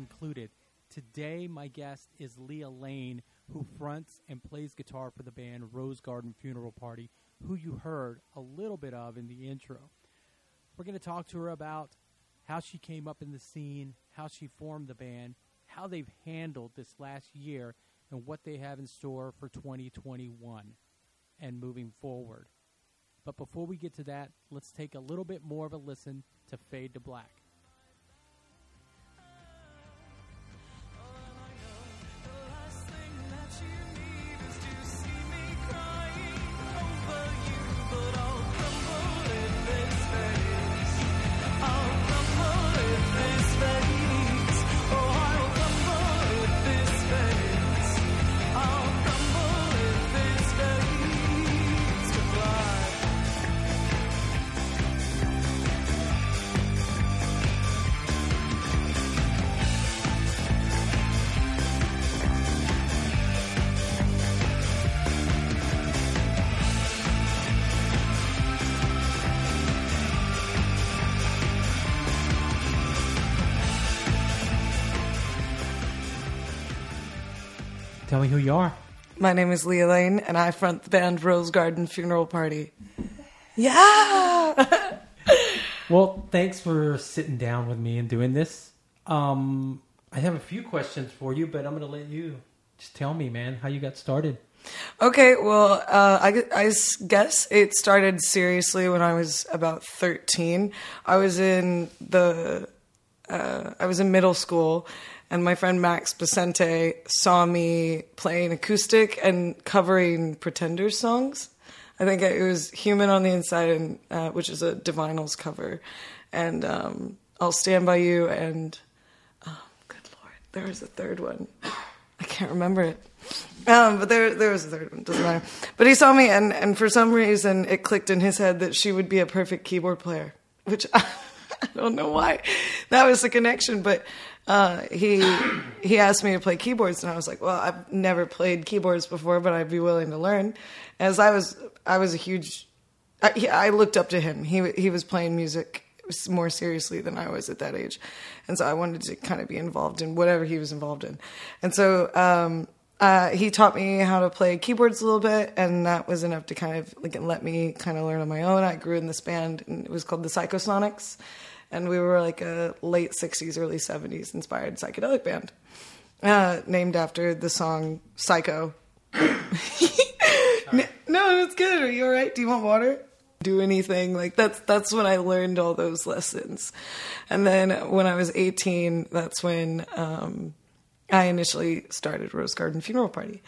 Included? Today, my guest is Leah Lane, who fronts and plays guitar for the band Rose Garden Funeral Party, who you heard a little bit of in the intro. We're going to talk to her about how she came up in the scene, how she formed the band, how they've handled this last year, and what they have in store for 2021 and moving forward. But before we get to that, let's take a little bit more of a listen to Fade to Black. Who you are. My name is Leah Lane, and I front the band Rose Garden Funeral Party. Yeah! Well, thanks for sitting down with me and doing this. Um, I have a few questions for you, but I'm going to let you just tell me, man, how you got started. okay, well, uh, I, I guess it started seriously when I was about 13. I was in the, uh, I was in middle school, and my friend Max Becente saw me playing acoustic and covering Pretenders songs. I think it was "Human on the Inside," and uh, which is a Divinyls cover, and um, "I'll Stand by You," and oh, good lord, there was a third one. I can't remember it. Um, but there, there was a third one. Doesn't matter. But he saw me, and and for some reason, it clicked in his head that she would be a perfect keyboard player, which I, don't know why. That was the connection, but. Uh, he he asked me to play keyboards, and I was like, "Well, I've never played keyboards before, but I'd be willing to learn." As I was, I was a huge. I, I looked up to him. He he was playing music more seriously than I was at that age, and so I wanted to kind of be involved in whatever he was involved in, and so um, uh, he taught me how to play keyboards a little bit, and that was enough to kind of like let me kind of learn on my own. I grew in this band, and it was called the Psychosonics, and we were like a late '60s, early '70s inspired psychedelic band, uh, named after the song "Psycho." No, it's good. Are you all right? Do you want water? Do anything like that's that's when I learned all those lessons, and then when I was 18, that's when um, I initially started Rose Garden Funeral Party,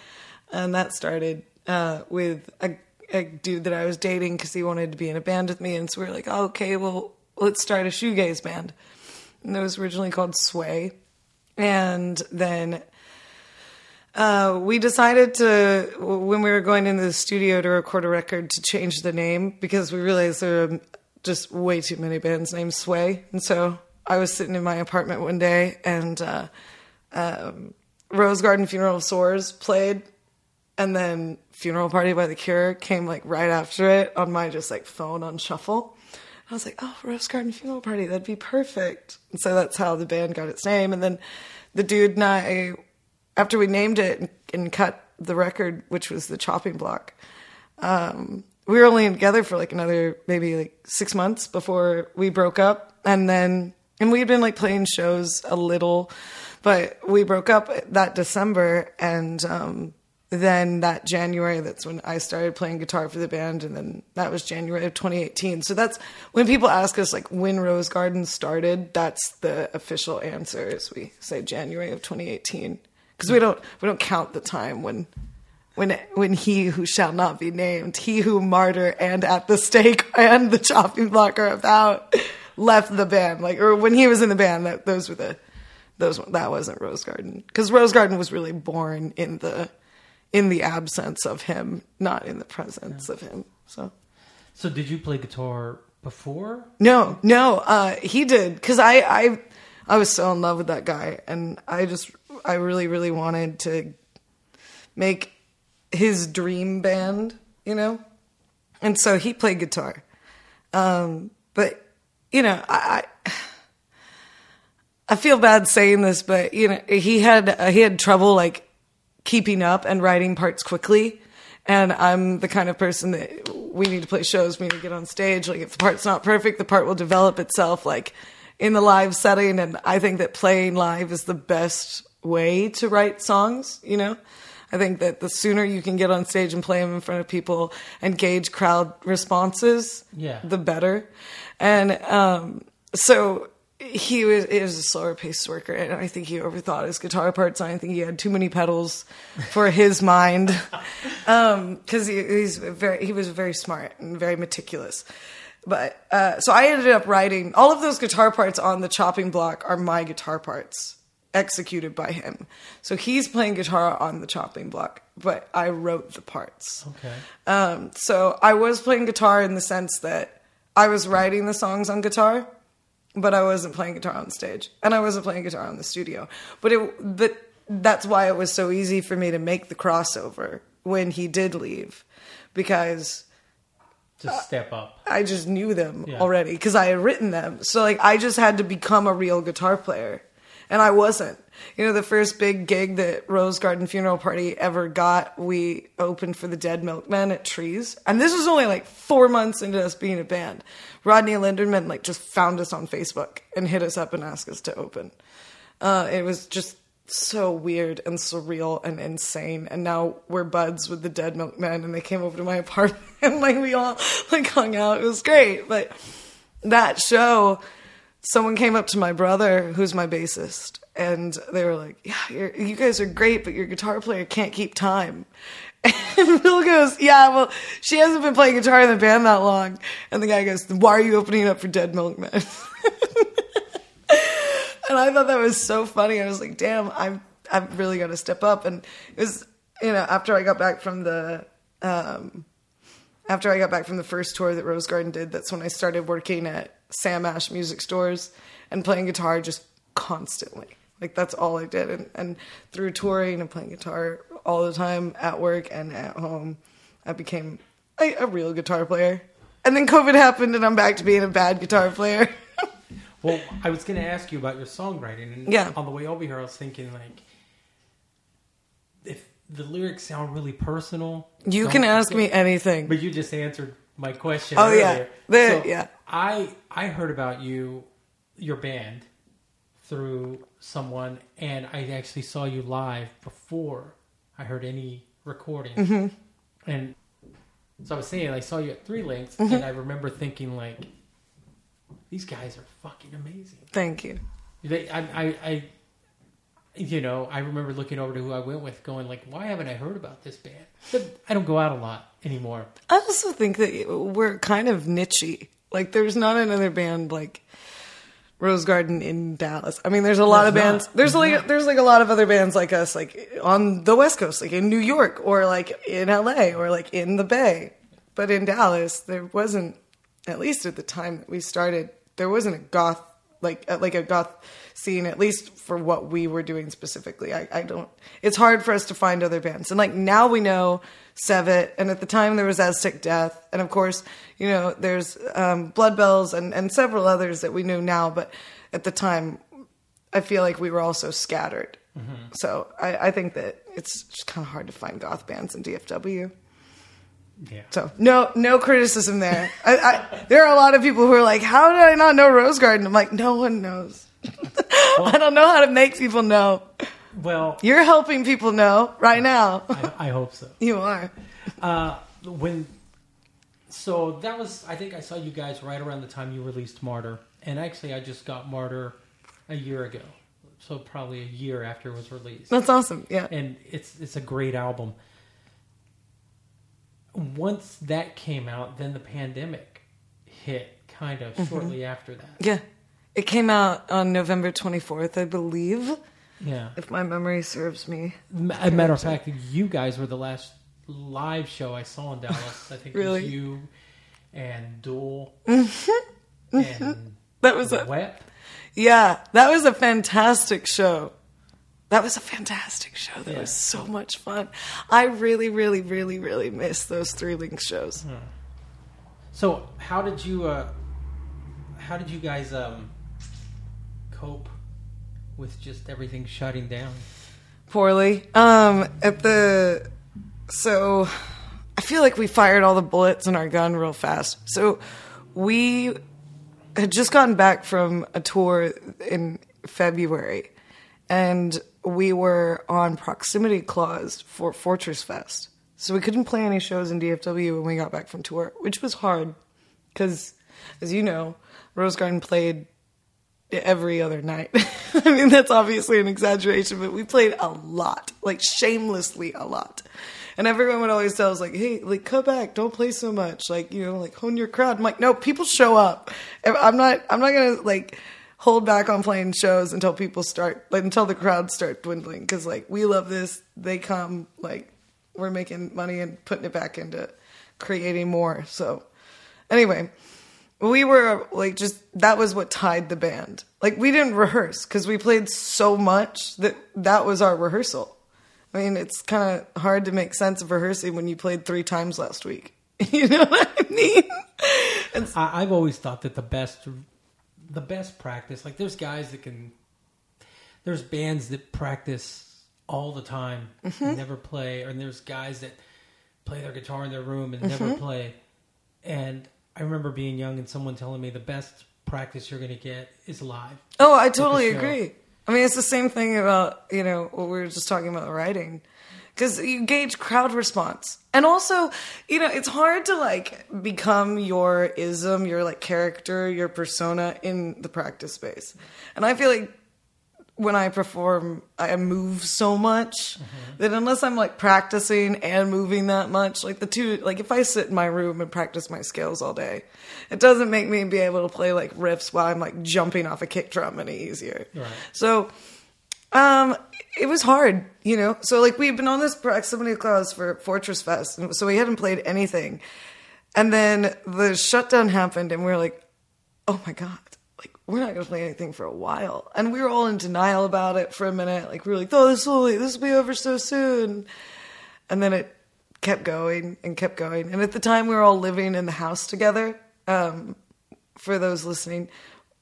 and that started uh, with a, a dude that I was dating because he wanted to be in a band with me, and so we were like, oh, okay, well, let's start a shoegaze band, and it was originally called Sway, and then uh, we decided to when we were going into the studio to record a record to change the name because we realized there were just way too many bands named Sway, and so I was sitting in my apartment one day and uh, um, Rose Garden Funeral of Sores played, and then Funeral Party by The Cure came like right after it on my just like phone on shuffle. I was like, oh, Rose Garden Funeral Party, that'd be perfect. And so that's how the band got its name. And then the dude and I, after we named it and, cut the record, which was the chopping block, um, we were only together for like another maybe like six months before we broke up. And then, and we had been like playing shows a little, but we broke up that December. And, um, then that January, that's when I started playing guitar for the band, and then that was January of 2018. So that's when people ask us like when Rose Garden started. That's the official answer. Is we say January of 2018 because we don't we don't count the time when when when he who shall not be named, he who martyr and at the stake and the chopping block are about, left the band. Like or when he was in the band, that those were the those that wasn't Rose Garden because Rose Garden was really born in the in the absence of him, not in the presence of him. So So, did you play guitar before? no, no, uh, he did because I, I, I was so in love with that guy, and I just, I really, really wanted to make his dream band, you know, and so he played guitar. Um, but you know, I, I I feel bad saying this, but you know, he had uh, he had trouble like keeping up and writing parts quickly. And I'm the kind of person that we need to play shows, we need to get on stage. Like if the part's not perfect, the part will develop itself like in the live setting. And I think that playing live is the best way to write songs, you know? I think that the sooner you can get on stage and play them in front of people and gauge crowd responses, Yeah. the better. And um, so he was, he was a slower paced worker, and I think he overthought his guitar parts. I think he had too many pedals for his mind, because he, he's very he was very smart and very meticulous. But uh, so I ended up writing all of those guitar parts on the chopping block are my guitar parts executed by him. So he's playing guitar on the chopping block, but I wrote the parts. Okay. Um, so I was playing guitar in the sense that I was writing the songs on guitar, but I wasn't playing guitar on stage, and I wasn't playing guitar on the studio. But it, but that's why it was so easy for me to make the crossover when he did leave, because to step up. I just knew them Yeah. already because I had written them. So like I just had to become a real guitar player. And I wasn't. You know, the first big gig that Rose Garden Funeral Party ever got, we opened for the Dead Milkmen at Trees. And this was only like four months into us being a band. Rodney Linderman like just found us on Facebook and hit us up and asked us to open. Uh, it was just so weird and surreal and insane. And now we're buds with the Dead Milkmen, and they came over to my apartment and like we all like hung out. It was great. But that show, someone came up to my brother, who's my bassist, and they were like, "Yeah, you guys are great, but your guitar player can't keep time." And Bill goes, "Yeah, well, she hasn't been playing guitar in the band that long." And the guy goes, "Why are you opening up for Dead Milkmen?" and I thought that was so funny. I was like, "Damn, I'm I've really to step up." And it was, you know, after I got back from the um, after I got back from the first tour that Rose Garden did, that's when I started working at Sam Ash music stores and playing guitar just constantly. Like that's all I did, and and through touring and playing guitar all the time at work and at home, I became a, a real guitar player. And then COVID happened, and I'm back to being a bad guitar player. Well, I was going to ask you about your songwriting, and Yeah. on the way over here, I was thinking like, if the lyrics sound really personal, you can ask me anything. But you just answered my question. Oh, yeah. The- So yeah. I I heard about you, your band, through someone, and I actually saw you live before I heard any recording. Mm-hmm. And so I was saying, I saw you at Three Links, Mm-hmm. and I remember thinking like, these guys are fucking amazing. Thank you. They, I, I, I, you know, I remember looking over to who I went with, going like, "Why haven't I heard about this band?" I don't go out a lot anymore. I also think that we're kind of nichey. Like, there's not another band like Rose Garden in Dallas. I mean, there's a lot There's of bands. not. There's like there's like a lot of other bands like us, like on the West Coast, like in New York or like in LA or like in the Bay. But in Dallas, there wasn't. At least at the time that we started, there wasn't a goth like uh, like a goth scene. At least for what we were doing specifically, I, I don't. It's hard for us to find other bands, and like now we know Sevet, and at the time there was Aztec Death, and of course you know there's um, Blood Bells and and several others that we know now, but at the time I feel like we were all so scattered. So I, I think that it's just kind of hard to find goth bands in DFW. Yeah. So no, no criticism there. I, I, there are a lot of people who are like, "How did I not know Rose Garden?" I'm like, no one knows. I don't know how to make people know. Well, You're helping people know right now. I, I hope so. you are. Uh, when so that was, I think I saw you guys right around the time you released Martyr, and actually I just got Martyr a year ago, so probably a year after it was released. That's awesome. Yeah. and it's it's a great album. Once that came out, then the pandemic hit kind of Mm-hmm. shortly after that. Yeah. It came out on November 24th, I believe, Yeah. if my memory serves me. As a matter of fact, you guys were the last live show I saw in Dallas. I think it was you and Duel Mm-hmm. and That was a Wet. Yeah, that was a fantastic show. That was a fantastic show. That Yeah. was so much fun. I really, really, really, really miss those three links shows. So how did you uh, how did you guys um, cope with just everything shutting down? poorly. Um, at the so I feel like we fired all the bullets in our gun real fast. So we had just gotten back from a tour in February, and we were on proximity clause for Fortress Fest. So we couldn't play any shows in DFW when we got back from tour, which was hard because, as you know, Rose Garden played every other night. I mean, that's obviously an exaggeration, but we played a lot, like shamelessly a lot. And everyone would always tell us, like, hey, like, cut back, don't play so much, like, you know, like, hone your crowd. I'm like, no, people show up. I'm not, I'm not gonna like hold back on playing shows until people start, like, until the crowds start dwindling, because like we love this. They come, like, we're making money and putting it back into creating more. So, anyway, we were like just that was what tied the band. Like we didn't rehearse because we played so much that that was our rehearsal. I mean, it's kind of hard to make sense of rehearsing when you played three times last week. You know what I mean? And I, I've always thought that the best, the best practice, like there's guys that can, there's bands that practice all the time, and mm-hmm. never play, and there's guys that play their guitar in their room and mm-hmm. never play. And I remember being young and someone telling me the best practice you're going to get is live. Oh, I totally agree. I mean, it's the same thing about, you know, what we were just talking about writing. Because you gauge crowd response. And also, you know, it's hard to like become your ism, your like character, your persona in the practice space. And I feel like when I perform, I move so much that unless I'm like practicing and moving that much, like the two, like if I sit in my room and practice my scales all day, it doesn't make me be able to play like riffs while I'm like jumping off a kick drum any easier. Right. So, um, it was hard, you know. So like we've been on this proximity clause for Fortress Fest, and so we hadn't played anything, and then the shutdown happened, and we were like, oh my god we're not going to play anything for a while. And we were all in denial about it for a minute. Like we were like oh this will this will be over so soon. And then it kept going and kept going. And at the time we were all living in the house together. Um, for those listening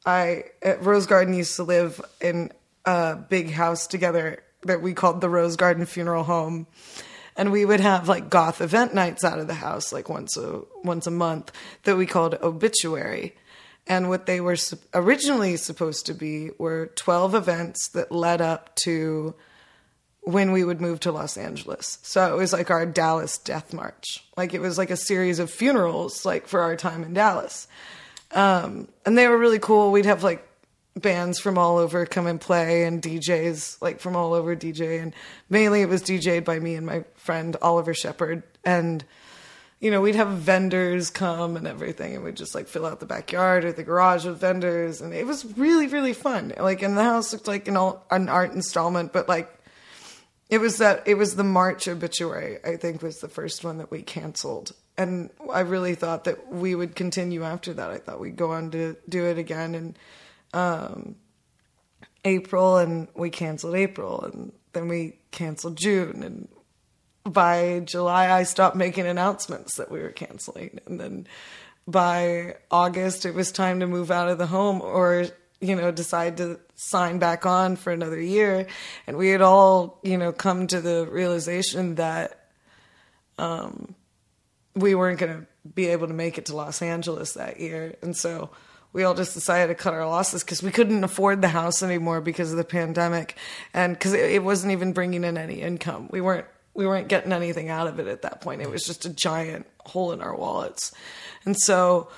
i at rose garden used to live in a big house together that we called the rose garden funeral home. And we would have like goth event nights out of the house like once a once a month that we called obituary and what they were originally supposed to be were 12 events that led up to when we would move to Los Angeles. So it was like our Dallas Death March. Like it was like a series of funerals like for our time in Dallas. Um, and they were really cool. We'd have like bands from all over come and play and DJs like from all over DJ and mainly it was DJ'd by me and my friend Oliver Shepard and you know, we'd have vendors come and everything, and we'd just like fill out the backyard or the garage with vendors, and it was really, really fun. Like, and the house looked like an, al- an art installment, but like, it was that it was the March obituary. I think was the first one that we canceled, and I really thought that we would continue after that. I thought we'd go on to do it again in um, April, and we canceled April, and then we canceled June, and by July, I stopped making announcements that we were canceling. And then by August, it was time to move out of the home or, you know, decide to sign back on for another year. And we had all, you know, come to the realization that um, we weren't going to be able to make it to Los Angeles that year. And so we all just decided to cut our losses because we couldn't afford the house anymore because of the pandemic and because it, it wasn't even bringing in any income. We weren't we weren't getting anything out of it at that point. It was just a giant hole in our wallets. And so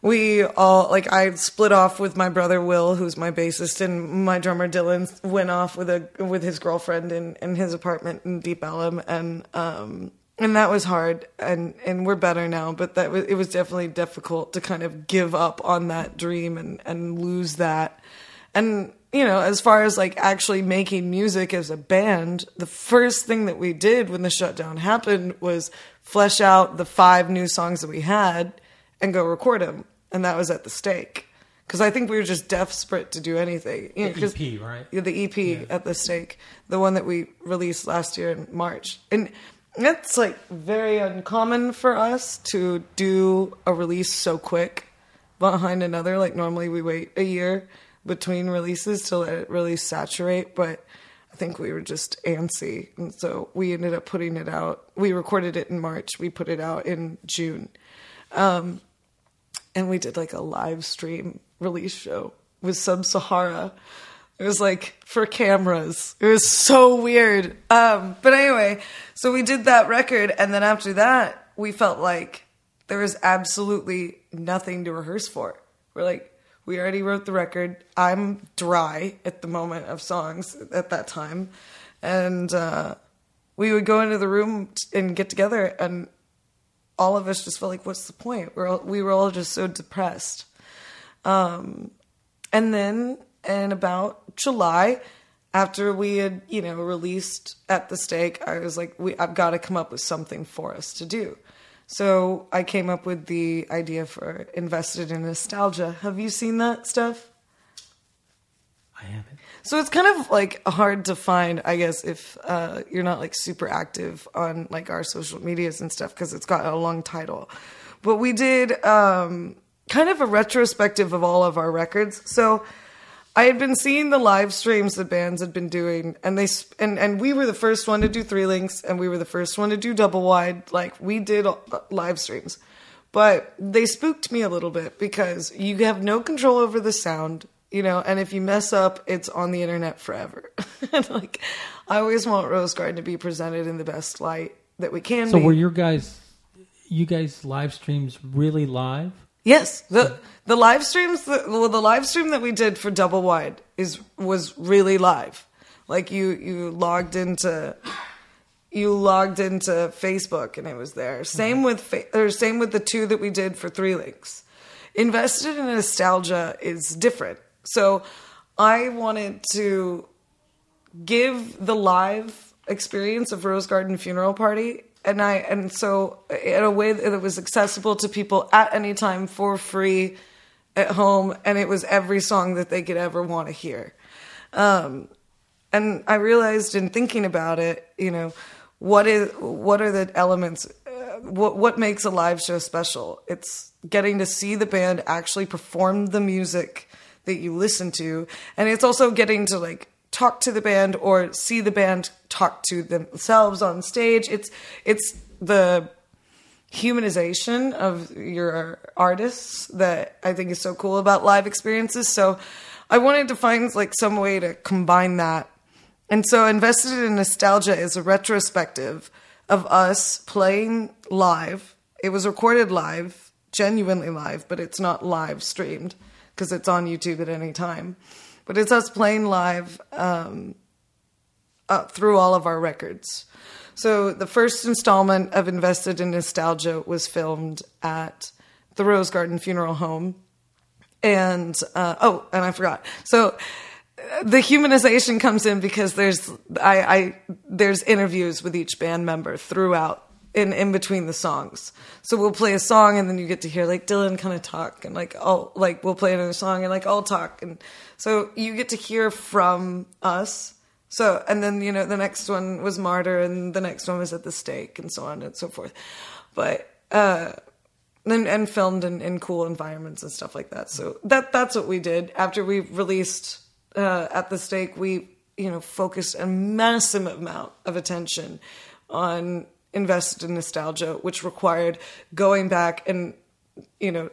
we all like I split off with my brother Will, who's my bassist, and my drummer Dylan went off with a with his girlfriend in, in his apartment in Deep Ellum, and um and that was hard, and and we're better now, but that was it was definitely difficult to kind of give up on that dream and and lose that, and you know, as far as like actually making music as a band, the first thing that we did when the shutdown happened was flesh out the five new songs that we had and go record them. And that was at the stake. Because I think we were just desperate to do anything. You know, The EP, right? yeah, the EP at the stake, the one that we released last year in March. And that's like very uncommon for us to do a release so quick behind another. Like normally we wait a year. Between releases to let it really saturate, but I think we were just antsy. And so we ended up putting it out. We recorded it in March. We put it out in June. Um, and we did like a live stream release show with Sub Sahara. It was like for cameras. It was so weird. Um, but anyway, so we did that record. And then after that, we felt like there was absolutely nothing to rehearse for. We're like, we already wrote the record. I'm dry at the moment of songs at that time. And uh, we would go into the room and get together, and all of us just felt like, what's the point? We're all, we were all just so depressed. Um, and then in about July, after we had, you know, released at the stake, I was like, we, I've got to come up with something for us to do. So I came up with the idea for invested in nostalgia. Have you seen that stuff? I haven't. So it's kind of like hard to find, I guess, if uh, you're not like super active on like our social medias and stuff because it's got a long title. But we did um, kind of a retrospective of all of our records. So I had been seeing the live streams that bands had been doing, and they and and we were the first one to do three links, and we were the first one to do double wide. Like we did live streams, but they spooked me a little bit because you have no control over the sound, you know, and if you mess up, it's on the internet forever. and like, I always want Rose Garden to be presented in the best light that we can. So be. were your guys, you guys live streams really live? Yes, the the live streams, the, well, the live stream that we did for Double Wide is was really live. Like you you logged into you logged into Facebook and it was there. Mm-hmm. Same with fa- or same with the two that we did for Three Links. Invested in nostalgia is different. So I wanted to give the live experience of Rose Garden Funeral Party and I and so in a way that was accessible to people at any time for free at home, and it was every song that they could ever want to hear. Um, and I realized in thinking about it, you know, what is what are the elements? Uh, what what makes a live show special? It's getting to see the band actually perform the music that you listen to, and it's also getting to like talk to the band or see the band talk to themselves on stage. It's it's the humanization of your artists that I think is so cool about live experiences. So I wanted to find like some way to combine that. And so invested in nostalgia is a retrospective of us playing live. It was recorded live, genuinely live, but it's not live streamed because it's on YouTube at any time but it's us playing live um, uh, through all of our records. So the first installment of Invested in Nostalgia was filmed at the Rose Garden Funeral Home. And, uh, oh, and I forgot. So uh, the humanization comes in because there's, I, I, there's interviews with each band member throughout in in between the songs. So we'll play a song and then you get to hear like Dylan kind of talk and like oh like we'll play another song and like I'll talk and so you get to hear from us. So and then you know the next one was Martyr and the next one was at the stake and so on and so forth. But uh and, and filmed in, in cool environments and stuff like that. So that that's what we did after we released uh, at the stake. We you know focused a massive amount of attention on invested in nostalgia, which required going back and, you know,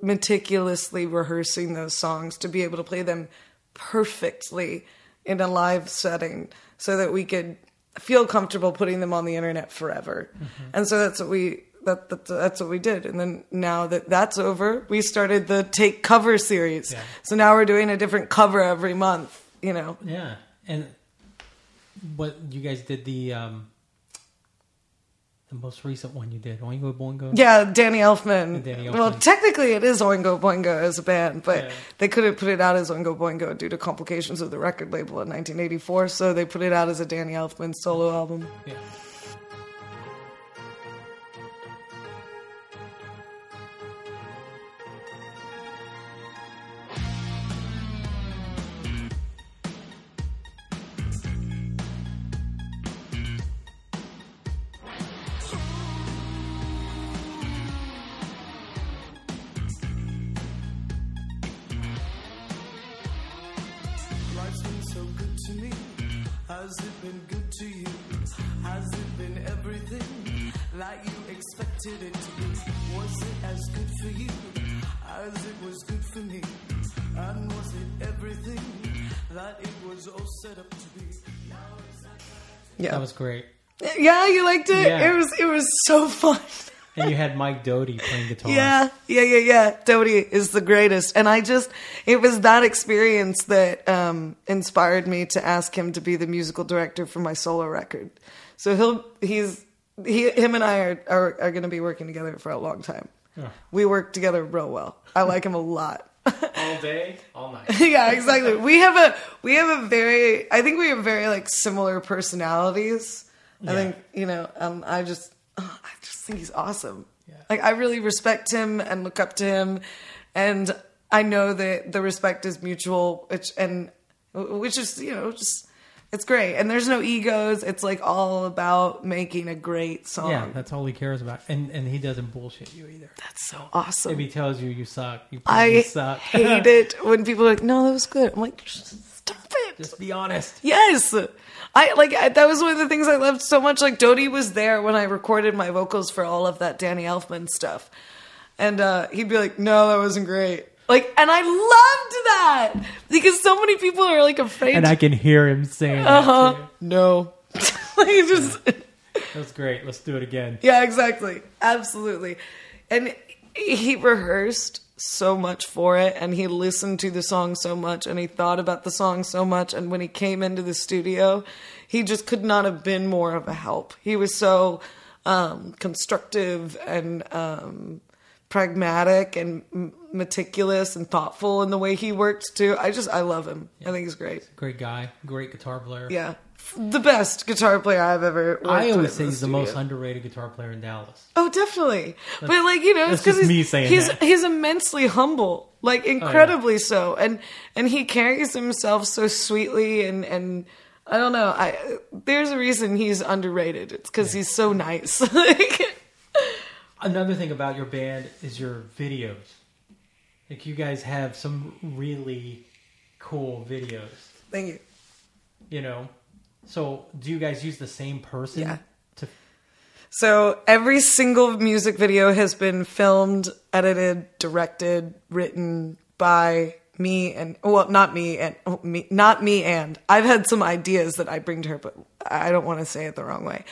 meticulously rehearsing those songs to be able to play them perfectly in a live setting so that we could feel comfortable putting them on the internet forever. Mm-hmm. And so that's what we that, that, that's what we did. And then now that that's over, we started the take cover series. Yeah. So now we're doing a different cover every month, you know. Yeah. And what you guys did the um the most recent one you did, Oingo Boingo. Yeah, Danny Elfman. Danny Elfman. Well, technically it is Oingo Boingo as a band, but yeah. they couldn't put it out as Oingo Boingo due to complications of the record label in 1984, so they put it out as a Danny Elfman solo album. Yeah. So good to me? Has it been good to you? Has it been everything like you expected it to be? Was it as good for you as it was good for me? And was it everything that it was all set up to be? Yeah. That was great. yeah, you liked it? Yeah. It was it was so fun. And you had Mike Doty playing guitar. Yeah, yeah, yeah, yeah. Doty is the greatest. And I just, it was that experience that um, inspired me to ask him to be the musical director for my solo record. So he'll, he's, he, him and I are, are, are going to be working together for a long time. We work together real well. I like him a lot. All day, all night. yeah, exactly. We have a we have a very I think we have very like similar personalities. I think you know um, I just oh, I just think he's awesome. Yeah. Like I really respect him and look up to him, and I know that the respect is mutual, which and which is you know just it's great. And there's no egos. It's like all about making a great song. Yeah, that's all he cares about. And and he doesn't bullshit you either. That's so awesome. If he tells you you suck, you probably I suck. hate it when people are like, "No, that was good." I'm like, "Stop it." Just be honest. Yes. I like I, that was one of the things I loved so much. Like Doty was there when I recorded my vocals for all of that Danny Elfman stuff. And uh, he'd be like, No, that wasn't great. Like and I loved that because so many people are like afraid And I can hear him saying uh-huh. No. like just That was great. Let's do it again. Yeah, exactly. Absolutely. And he rehearsed so much for it and he listened to the song so much and he thought about the song so much and when he came into the studio, he just could not have been more of a help. He was so um, constructive and um, pragmatic and m- meticulous and thoughtful in the way he worked too. I just I love him. I think he's great. Great guy. Great guitar player. Yeah. The best guitar player I've ever worked I always say he's the most underrated guitar player in Dallas. Oh, definitely. but like you know, it's because just he's me saying he's, that. he's immensely humble, like oh, incredibly so, and and he carries himself so sweetly, and and I don't know. I there's a reason he's underrated. It's because he's so nice. Like, Another thing about your band is your videos. Like you guys have some really cool videos. Thank you. You know. So do you guys use the same person? Yeah. To So every single music video has been filmed, edited, directed, written by me and well, not me and oh, me, not me and I've had some ideas that I bring to her, but I don't want to say it the wrong way.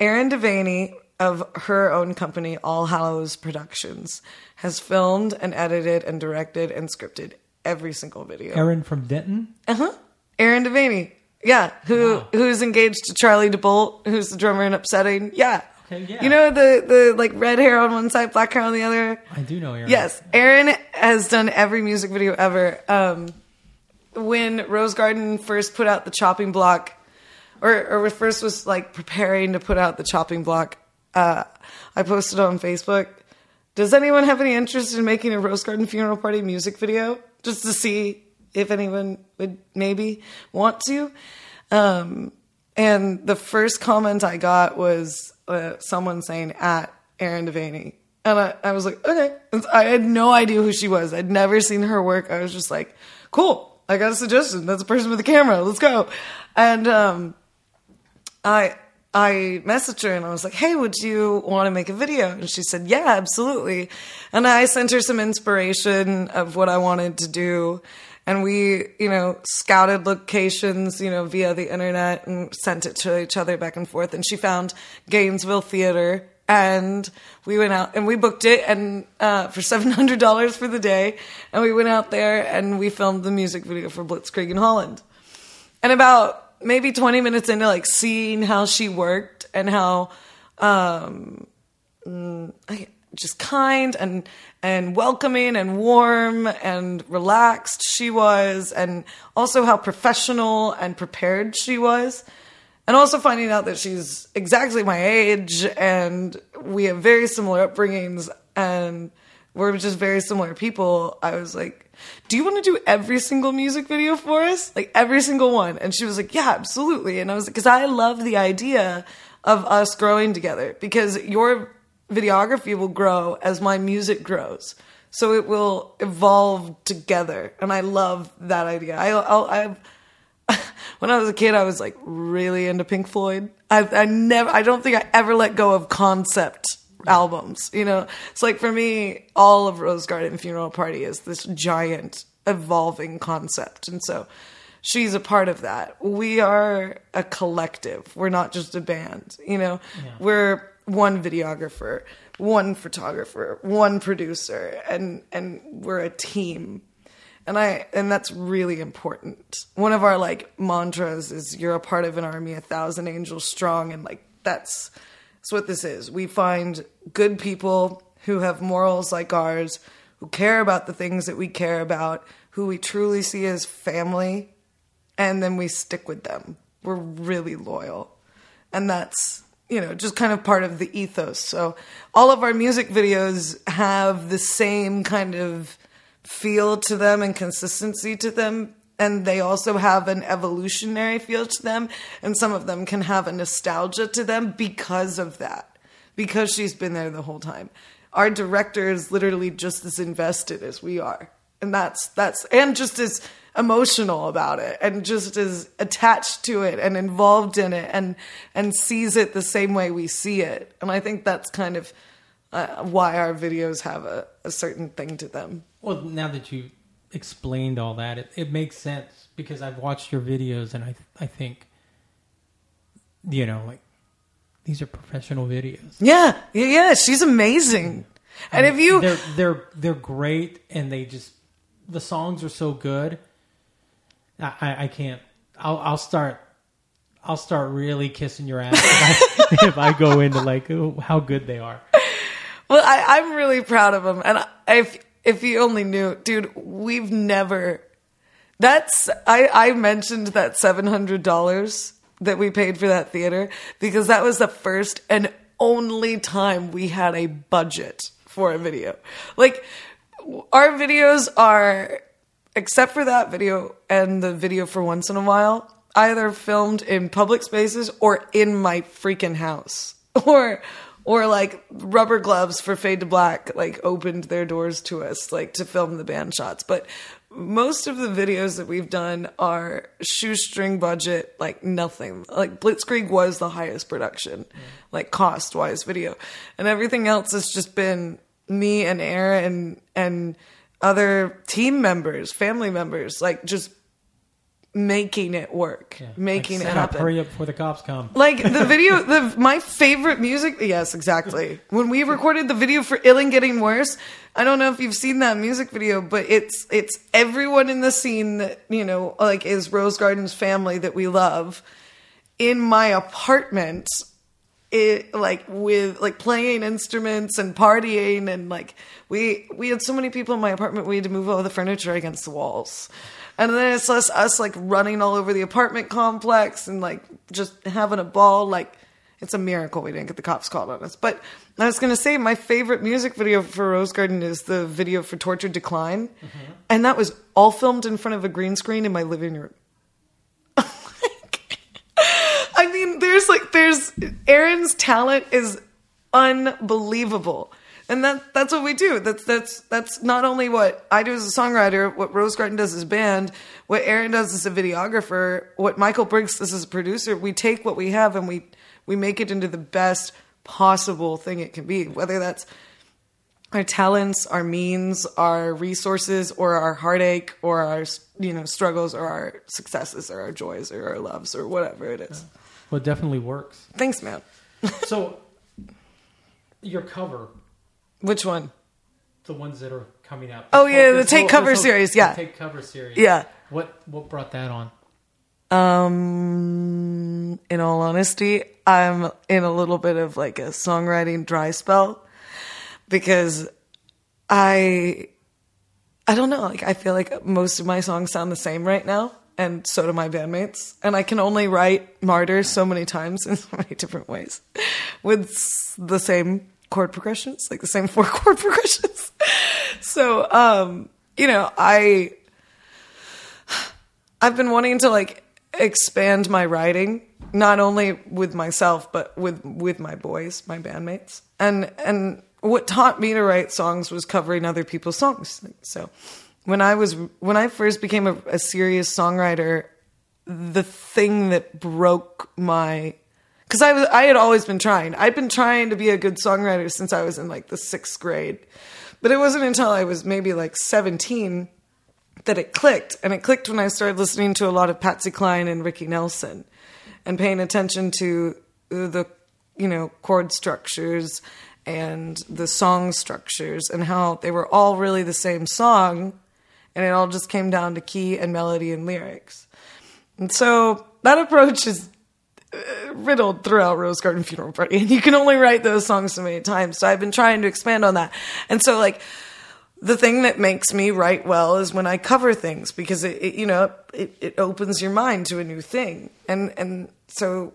Erin Devaney of her own company, All Hallows Productions, has filmed and edited and directed and scripted every single video. Erin from Denton. Uh huh. Erin Devaney, yeah, who Wow. who's engaged to Charlie DeBolt, who's the drummer in Upsetting, yeah. Okay, yeah. You know the the like red hair on one side, black hair on the other. I do know Erin. Yes, Erin has done every music video ever. Um, when Rose Garden first put out the chopping block, or or first was like preparing to put out the chopping block, uh, I posted on Facebook. Does anyone have any interest in making a Rose Garden funeral party music video, just to see if anyone would maybe want to? Um, and the first comment I got was uh, someone saying at Erin Devaney. And I, I was like, okay. And I had no idea who she was. I'd never seen her work. I was just like, cool. I got a suggestion. That's a person with a camera. Let's go. And um, I I messaged her and I was like, "Hey, would you want to make a video?" And she said, "Yeah, absolutely." And I sent her some inspiration of what I wanted to do, and we, you know, scouted locations, you know, via the internet and sent it to each other back and forth. And she found Gainesville Theater, and we went out and we booked it and uh, for seven hundred dollars for the day, and we went out there and we filmed the music video for Blitzkrieg in Holland. And about maybe 20 minutes into like seeing how she worked and how um just kind and and welcoming and warm and relaxed she was and also how professional and prepared she was. And also finding out that she's exactly my age and we have very similar upbringings and we're just very similar people. I was like do you want to do every single music video for us? Like every single one. And she was like yeah absolutely. And i was like because i love the idea of us growing together because your videography will grow as my music grows so it will evolve together and i love that idea i I'll, i've when I was a kid, I was like really into Pink Floyd. I, I never, I don't think I ever let go of concept albums. You know, it's like for me, all of Rose Garden Funeral Party is this giant evolving concept. And so she's a part of that. We are a collective. We're not just a band, you know, we're one videographer, one photographer, one producer, and, and we're a team. And I and that's really important. One of our like mantras is you're a part of an army a thousand angels strong and like that's that's what this is. We find good people who have morals like ours, who care about the things that we care about, who we truly see as family, and then we stick with them. We're really loyal. And that's, you know, just kind of part of the ethos. So all of our music videos have the same kind of feel to them and consistency to them. And they also have an evolutionary feel to them. And some of them can have a nostalgia to them because of that, because she's been there the whole time. Our director is literally just as invested as we are. And that's, that's, and just as emotional about it and just is attached to it and involved in it and, and sees it the same way we see it. And I think that's kind of uh, why our videos have a, a certain thing to them. Well, now that you explained all that, it, it makes sense because I've watched your videos and I I think, you know, like these are professional videos. Yeah, yeah, yeah. She's amazing. And if you, they're they're they're great and they just the songs are so good. I I, can't. I'll I'll start. I'll start really kissing your ass if I, if I go into like how good they are. well, I, I'm really proud of them. And I, if if you only knew, dude, we've never. That's I I mentioned that seven hundred dollars that we paid for that theater because that was the first and only time we had a budget for a video. Like our videos are except for that video and the video for once in a while, either filmed in public spaces or in my freaking house. Or or like rubber gloves for Fade to Black like opened their doors to us like to film the band shots. But most of the videos that we've done are shoestring budget, like nothing. Like Blitzkrieg was the highest production, mm. like cost wise video. And everything else has just been me and Erin and other team members, family members, like just making it work, making Like, it set up, happen. Hurry up before the cops come. Like the video, the my favorite music. Yes, exactly. When we recorded the video for "Ill and Getting Worse," I don't know if you've seen that music video, but it's it's everyone in the scene that you know, like is Rose Garden's family that we love in my apartment. It like with like playing instruments and partying and like we we had so many people in my apartment we had to move all the furniture against the walls. And then it's us, us like running all over the apartment complex and like just having a ball. Like it's a miracle we didn't get the cops called on us. But I was gonna say my favorite music video for Rose Garden is the video for Tortured Decline, mm-hmm. and that was all filmed in front of a green screen in my living room. I mean, there's like there's Erin's talent is unbelievable. And that that's what we do. That's that's that's not only what I do as a songwriter, what Rose Garden does as a band, what Erin does as a videographer, what Michael Briggs does as a producer. We take what we have and we we make it into the best possible thing it can be. Whether that's our talents, our means, our resources, or our heartache, or our you know struggles, or our successes, or our joys, or our loves, or whatever it is. Well, it definitely works. Thanks, man. So, your cover, Which one? the ones that are coming out. Oh, yeah, the Take Cover series, yeah. Take cover series. Yeah. What what brought that on? Um, in all honesty, I'm in a little bit of like a songwriting dry spell because I, I don't know, like I feel like most of my songs sound the same right now, and so do my bandmates, and I can only write "Martyr" so many times in so many different ways, with the same chord progressions, like the same four chord progressions. so, um, you know, I I've been wanting to like expand my writing, not only with myself but with with my boys, my bandmates. And and what taught me to write songs was covering other people's songs. So when I was when I first became a, a serious songwriter, the thing that broke my because I was I had always been trying. I'd been trying to be a good songwriter since I was in like the sixth grade, but it wasn't until I was maybe like seventeen that it clicked, and it clicked when I started listening to a lot of Patsy Cline and Ricky Nelson, and paying attention to the you know chord structures and the song structures and how they were all really the same song, and it all just came down to key and melody and lyrics. And so that approach is uh, riddled throughout Rose Garden Funeral Party, and you can only write those songs so many times. So I've been trying to expand on that. And so, like, the thing that makes me write well is when I cover things because it, it you know, it, it opens your mind to a new thing. And, and so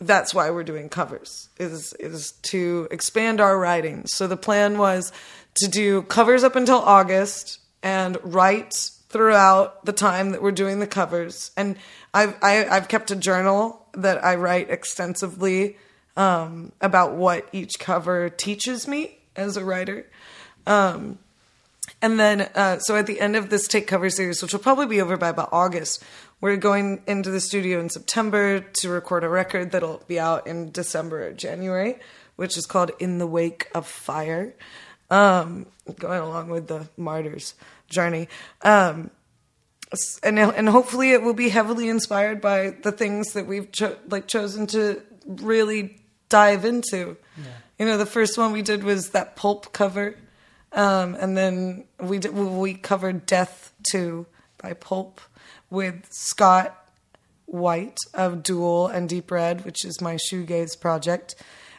that's why we're doing covers is, is to expand our writing. So the plan was to do covers up until August and write throughout the time that we're doing the covers. And I've, I, have i have kept a journal that I write extensively um, about what each cover teaches me as a writer. Um, and then, uh, so at the end of this Take Cover series, which will probably be over by about August, we're going into the studio in September to record a record that'll be out in December or January, which is called In the Wake of Fire, um, going along with the Martyrs journey. Um, and and hopefully it will be heavily inspired by the things that we've cho- like chosen to really dive into. Yeah. You know, the first one we did was that pulp cover, um, and then we did, we covered "Death 2" by Pulp with Scott White of Dual and Deep Red, which is my shoegaze project,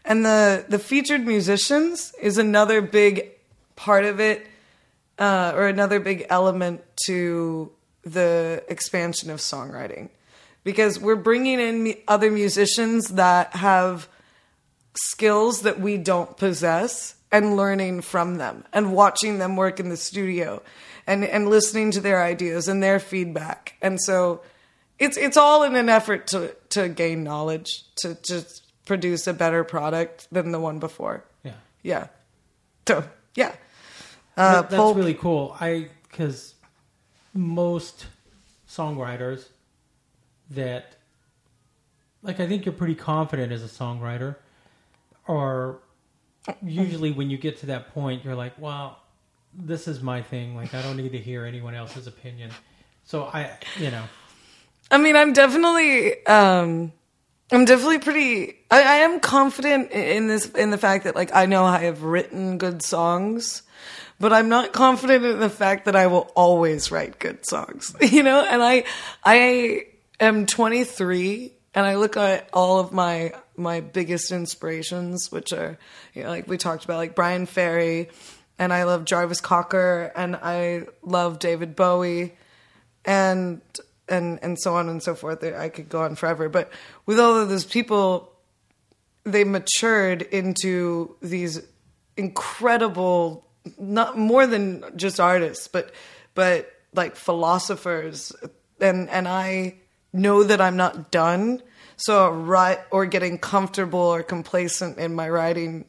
and the the featured musicians is another big part of it, uh, or another big element to the expansion of songwriting. Because we're bringing in other musicians that have skills that we don't possess and learning from them and watching them work in the studio and and listening to their ideas and their feedback. And so it's it's all in an effort to to gain knowledge to just produce a better product than the one before yeah yeah so yeah uh, that's Pulp, really cool i because most songwriters that like I think you're pretty confident as a songwriter or usually when you get to that point you're like, well, this is my thing. Like I don't need to hear anyone else's opinion. So I, you know. I mean, I'm definitely um I'm definitely pretty I, I am confident in this in the fact that like I know I have written good songs but I'm not confident in the fact that I will always write good songs, you know? And I, I am 23 and I look at all of my, my biggest inspirations, which are, you know, like we talked about, like Bryan Ferry, and I love Jarvis Cocker, and I love David Bowie, and, and, and so on and so forth. I could go on forever. But with all of those people, they matured into these incredible not more than just artists, but but like philosophers, and and I know that I'm not done. So right or getting comfortable or complacent in my writing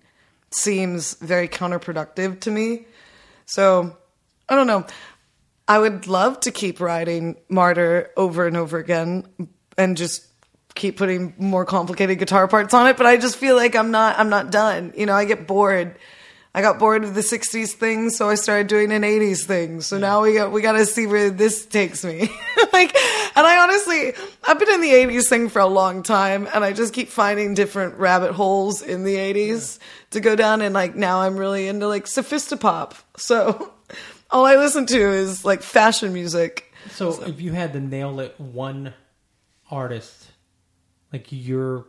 seems very counterproductive to me. So I don't know. I would love to keep writing Martyr over and over again and just keep putting more complicated guitar parts on it, but I just feel like I'm not I'm not done. You know, I get bored I got bored of the '60s thing, so I started doing an '80s thing. So yeah. now we got we got to see where this takes me. like, and I honestly, I've been in the '80s thing for a long time, and I just keep finding different rabbit holes in the '80s yeah. to go down. And like now, I'm really into like sophisti-pop. So all I listen to is like fashion music. So, so. if you had to nail it, one artist, like your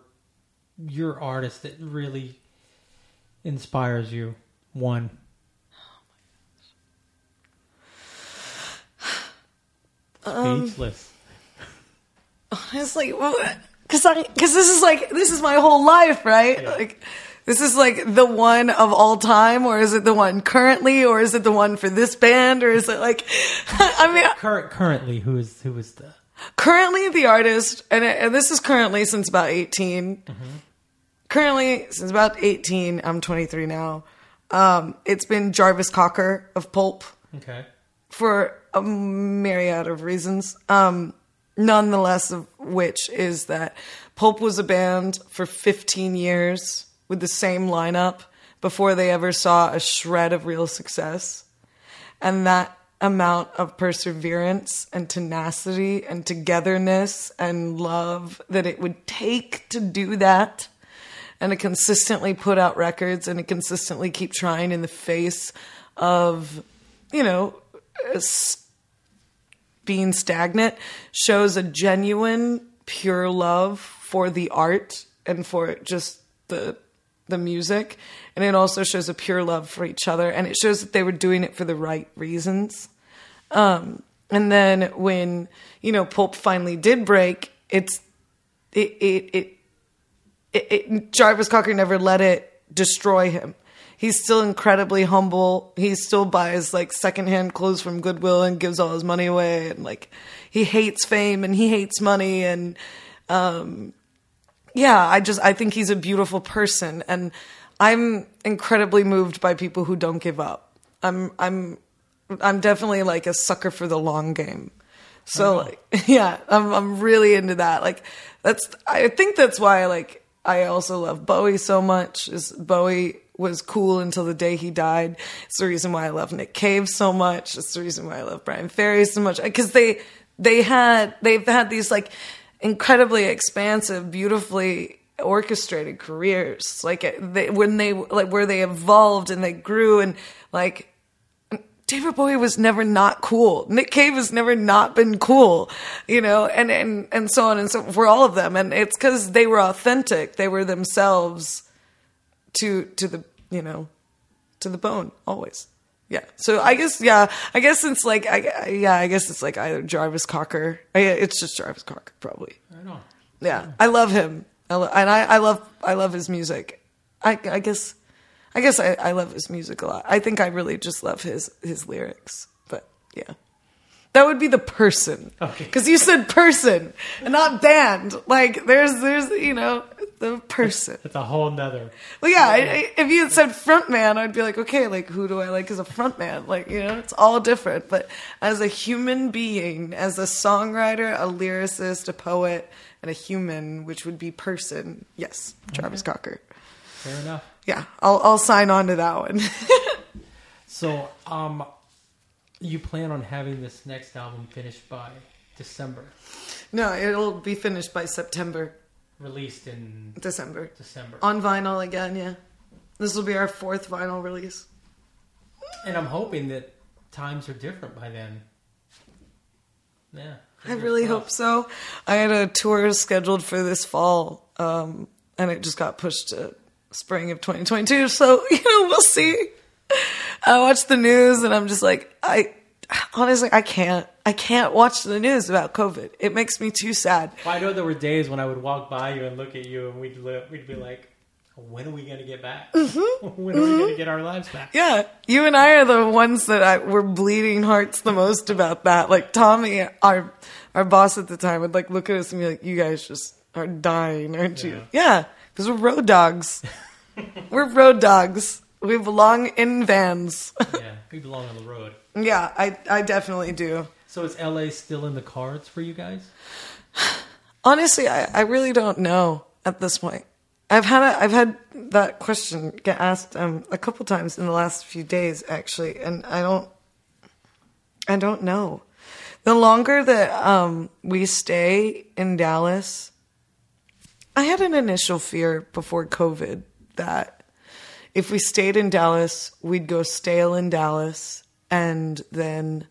your artist that really inspires you one. Um, Speechless. Honestly, well, because I because this is like this is my whole life, right? Yeah. Like this is like the one of all time, or is it the one currently, or is it the one for this band, or is it like? I mean, Cur- currently, who is who is the currently the artist, and, and this is currently since about 18 mm-hmm. Currently, since about eighteen, I'm 23 now. Um, it's been Jarvis Cocker of Pulp. Okay. For a myriad of reasons. Um, nonetheless of which is that Pulp was a band for 15 years with the same lineup before they ever saw a shred of real success. And that amount of perseverance and tenacity and togetherness and love that it would take to do that and to consistently put out records and to consistently keep trying in the face of, you know, being stagnant shows a genuine, pure love for the art and for just the the music, and it also shows a pure love for each other, and it shows that they were doing it for the right reasons. Um, and then when you know Pulp finally did break, it's it it it, it, it Jarvis Cocker never let it destroy him. He's still incredibly humble. He still buys like secondhand clothes from Goodwill and gives all his money away, and like he hates fame and he hates money and um, yeah, I just I think he's a beautiful person, and I'm incredibly moved by people who don't give up. I'm I'm I'm definitely like a sucker for the long game. So oh. like yeah, I'm I'm really into that. Like that's I think that's why like I also love Bowie so much. Is Bowie was cool until the day he died. It's the reason why I love Nick Cave so much. It's the reason why I love Bryan Ferry so much because they they had they've had these like incredibly expansive, beautifully orchestrated careers. Like they, when they like where they evolved and they grew and like David Bowie was never not cool. Nick Cave has never not been cool, you know, and and and so on and so for all of them. And it's because they were authentic. They were themselves to to the you know to the bone always. Yeah. So I guess yeah. I guess it's like I yeah. I guess it's like either Jarvis Cocker. I, it's just Jarvis Cocker probably. I know. Yeah. I love him. I lo- and I I love I love his music. I I guess I guess I, I love his music a lot. I think I really just love his his lyrics. But yeah. That would be the person. Okay. Because you said person and not band. Like there's there's you know the person. It's a whole nother. Well, yeah. I, I, if you had said front man, I'd be like, okay, like who do I like as a front man? Like you know, it's all different. But as a human being, as a songwriter, a lyricist, a poet, and a human, which would be person, yes, Jarvis Cocker. Fair enough. Yeah, I'll I'll sign on to that one. So, um, you plan on having this next album finished by December, no, it'll be finished by September, released in December December. on vinyl again. Yeah, this will be our fourth vinyl release. And I'm hoping that times are different by then. Yeah. I really hope so. I had a tour scheduled for this fall, um, and it just got pushed to spring of 2022. So you know, we'll see. I watch the news, and I'm just like, I honestly, I can't, I can't watch the news about COVID. It makes me too sad. Well, I know there were days when I would walk by you and look at you, and we'd li- we'd be like, "When are we gonna get back? Mm-hmm. when are we gonna get our lives back?" Yeah, you and I are the ones that I, were bleeding hearts the most about that. Like Tommy, our our boss at the time, would like look at us and be like, "You guys just are dying, aren't you?" Yeah, because we're road dogs. we're road dogs. We belong in vans. yeah, we belong on the road. yeah, I I definitely do. So is LA still in the cards for you guys? Honestly, I, I really don't know at this point. I've had a, I've had that question get asked um, a couple times in the last few days, actually, and I don't I don't know. The longer that um, we stay in Dallas, I had an initial fear before COVID that if we stayed in Dallas, we'd go stale in Dallas, and then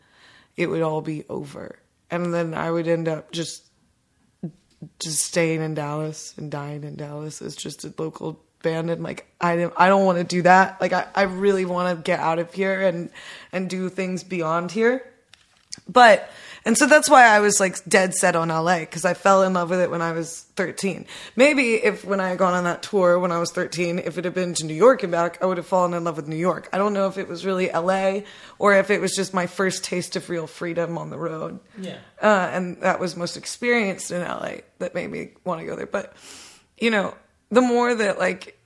it would all be over, and then I would end up just just staying in Dallas and dying in Dallas as just a local band and like I don't I don't want to do that. Like I, I really want to get out of here and and do things beyond here. But and so that's why I was like dead set on LA because I fell in love with it when I was 13. Maybe if when I had gone on that tour when I was 13, if it had been to New York and back, I would have fallen in love with New York. I don't know if it was really LA or if it was just my first taste of real freedom on the road Yeah. uh, and that was most experienced in LA that made me want to go there. But you know, the more that like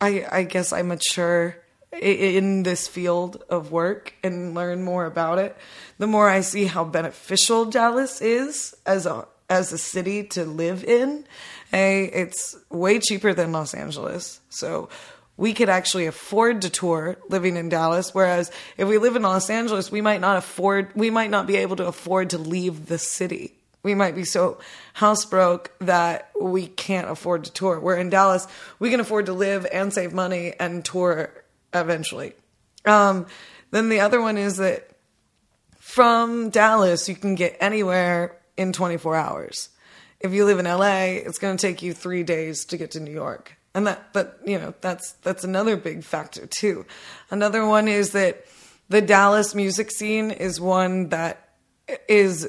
I I guess I mature in this field of work and learn more about it, the more I see how beneficial Dallas is as a as a city to live in. A, it's way cheaper than Los Angeles, so we could actually afford to tour living in Dallas. Whereas if we live in Los Angeles, we might not afford, we might not be able to afford to leave the city. We might be so house broke that we can't afford to tour. Where in Dallas, we can afford to live and save money and tour eventually. Um, then the other one is that from Dallas, you can get anywhere in 24 hours. If you live in LA, it's going to take you three days to get to New York, and that, but you know, that's that's another big factor too. Another one is that the Dallas music scene is one that is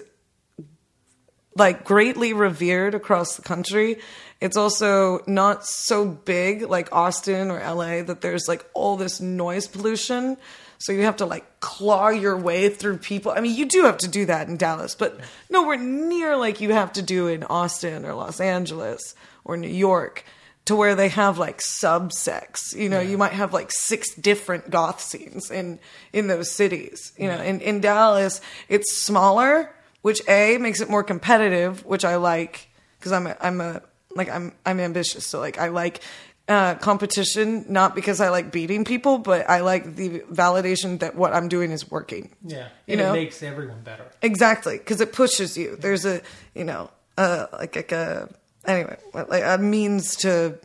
like greatly revered across the country. It's also not so big like Austin or LA that there's like all this noise pollution. So you have to like claw your way through people. I mean, you do have to do that in Dallas, but nowhere near like you have to do in Austin or Los Angeles or New York to where they have like subsects. You know, you might have like six different goth scenes in in those cities. You know, in in Dallas, it's smaller, which a makes it more competitive, which I like because I'm a, I'm a like I'm I'm ambitious, so like I like uh, competition not because I like beating people, but I like the validation that what I'm doing is working. Yeah, You and know? it makes everyone better. Exactly, because it pushes you. There's a, you know, uh, like, like a anyway, like a means to,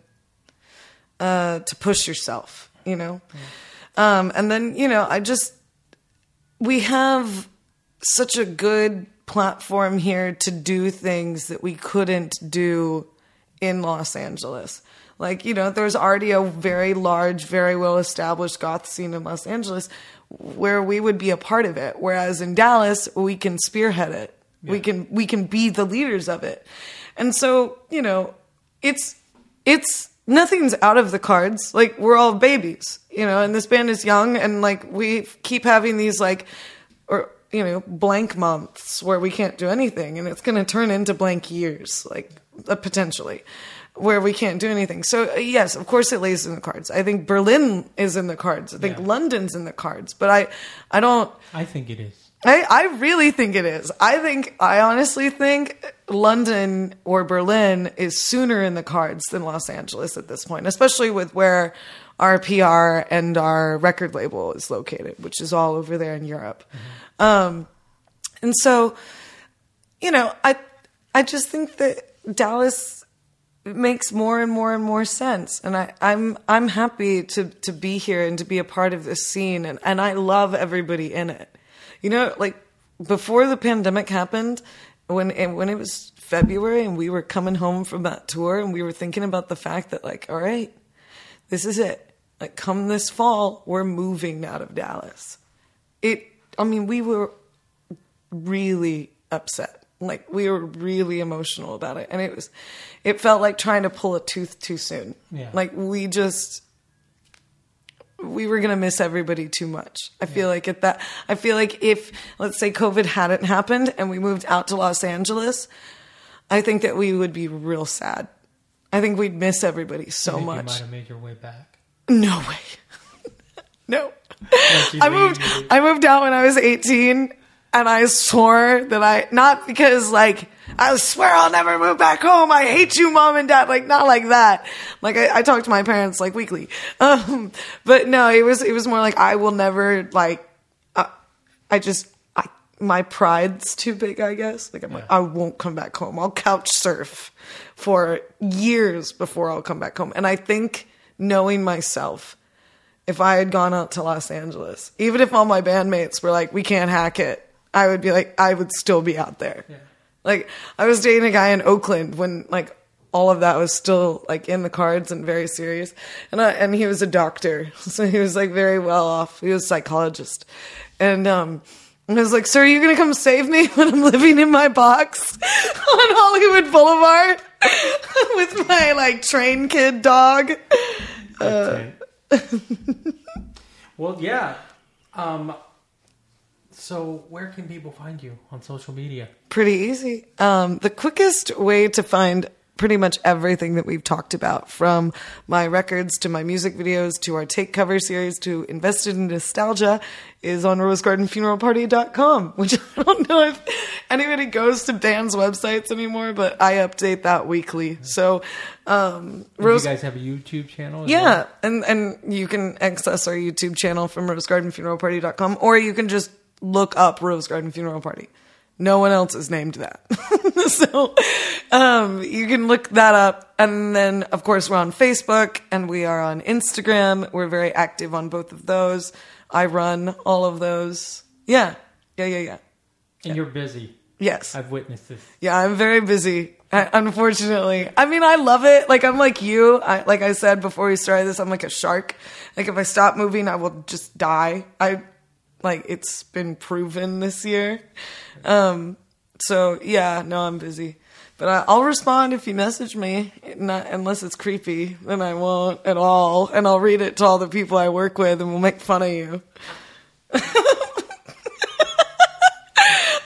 uh, to push yourself. You know, um, and then you know, I just we have such a good platform here to do things that we couldn't do in Los Angeles. Like, you know, there's already a very large, very well established goth scene in Los Angeles where we would be a part of it. Whereas in Dallas, we can spearhead it. We can we can be the leaders of it. And so, you know, it's it's nothing's out of the cards. Like we're all babies, you know, and this band is young and like we keep having these like or you know, blank months where we can't do anything and it's going to turn into blank years like uh, potentially where we can't do anything. So uh, yes, of course it lays in the cards. I think Berlin is in the cards. I think Yeah. London's in the cards, but I I don't I think it is. I, I really think it is. I think, I honestly think London or Berlin is sooner in the cards than Los Angeles at this point, especially with where our PR and our record label is located, which is all over there in Europe. Um, and so, you know, I, I just think that Dallas makes more and more and more sense. And I, I'm I'm happy to to be here and to be a part of this scene and, and I love everybody in it. You know, like before the pandemic happened, when and when it was February and we were coming home from that tour and we were thinking about the fact that like, all right, this is it. Like come this fall, we're moving out of Dallas. It I mean, we were really upset. Like we were really emotional about it, and it was, it felt like trying to pull a tooth too soon. Yeah. Like we just, we were gonna miss everybody too much. I feel like at that, I feel like if let's say COVID hadn't happened and we moved out to Los Angeles, I think that we would be real sad. I think we'd miss everybody so think You much. might have made your way back. No way. no. I moved. I moved out when I was 18 and I swore that I not because like I swear I'll never move back home. I hate you, mom and dad. Like not like that. Like I, I talk to my parents like weekly. Um, but no, it was it was more like I will never like. Uh, I just I my pride's too big. I guess like I'm like I won't come back home. I'll couch surf for years before I'll come back home. And I think knowing myself if I had gone out to Los Angeles, even if all my bandmates were like, we can't hack it, I would be like, I would still be out there. Like, I was dating a guy in Oakland when, like, all of that was still like in the cards and very serious. And I, and he was a doctor. So he was like very well off. He was a psychologist. And, um, I was like, sir, are you going to come save me when I'm living in my box on Hollywood Boulevard with my like train kid dog? It. well, yeah. Um, so, where can people find you on social media? Pretty easy. Um, the quickest way to find pretty much everything that we've talked about from my records to my music videos to our take cover series to invested in nostalgia is on rosegardenfuneralparty.com which i don't know if anybody goes to bands websites anymore but i update that weekly so um rose you guys have a YouTube channel? yeah, well? and and you can access our YouTube channel from rosegardenfuneralparty.com or you can just look up Rose Garden Funeral Party. No one else is named that. so um, you can look that up. And then, of course, we're on Facebook and we are on Instagram. We're very active on both of those. I run all of those. Yeah. Yeah, yeah, yeah. And you're busy. Yes. I've witnessed this. Yeah, I'm very busy. I, unfortunately, I mean, I love it. Like I'm like you. I, like I said before we started this, I'm like a shark. Like if I stop moving, I will just die. I like it's been proven this year. Um, so yeah, no, I'm busy, but I, I'll respond if you message me. Not unless it's creepy, then I won't at all, and I'll read it to all the people I work with, and we'll make fun of you.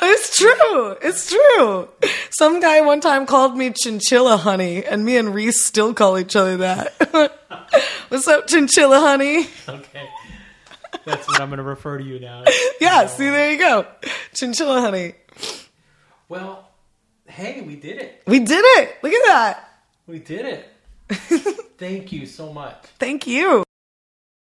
It's true. It's true. Some guy one time called me chinchilla honey, and me and Reese still call each other that. What's up, chinchilla honey? Okay. That's what I'm going to refer to you now. Yeah, see, there you go. Chinchilla honey. Well, hey, we did it. We did it. Look at that. We did it. Thank you so much. Thank you.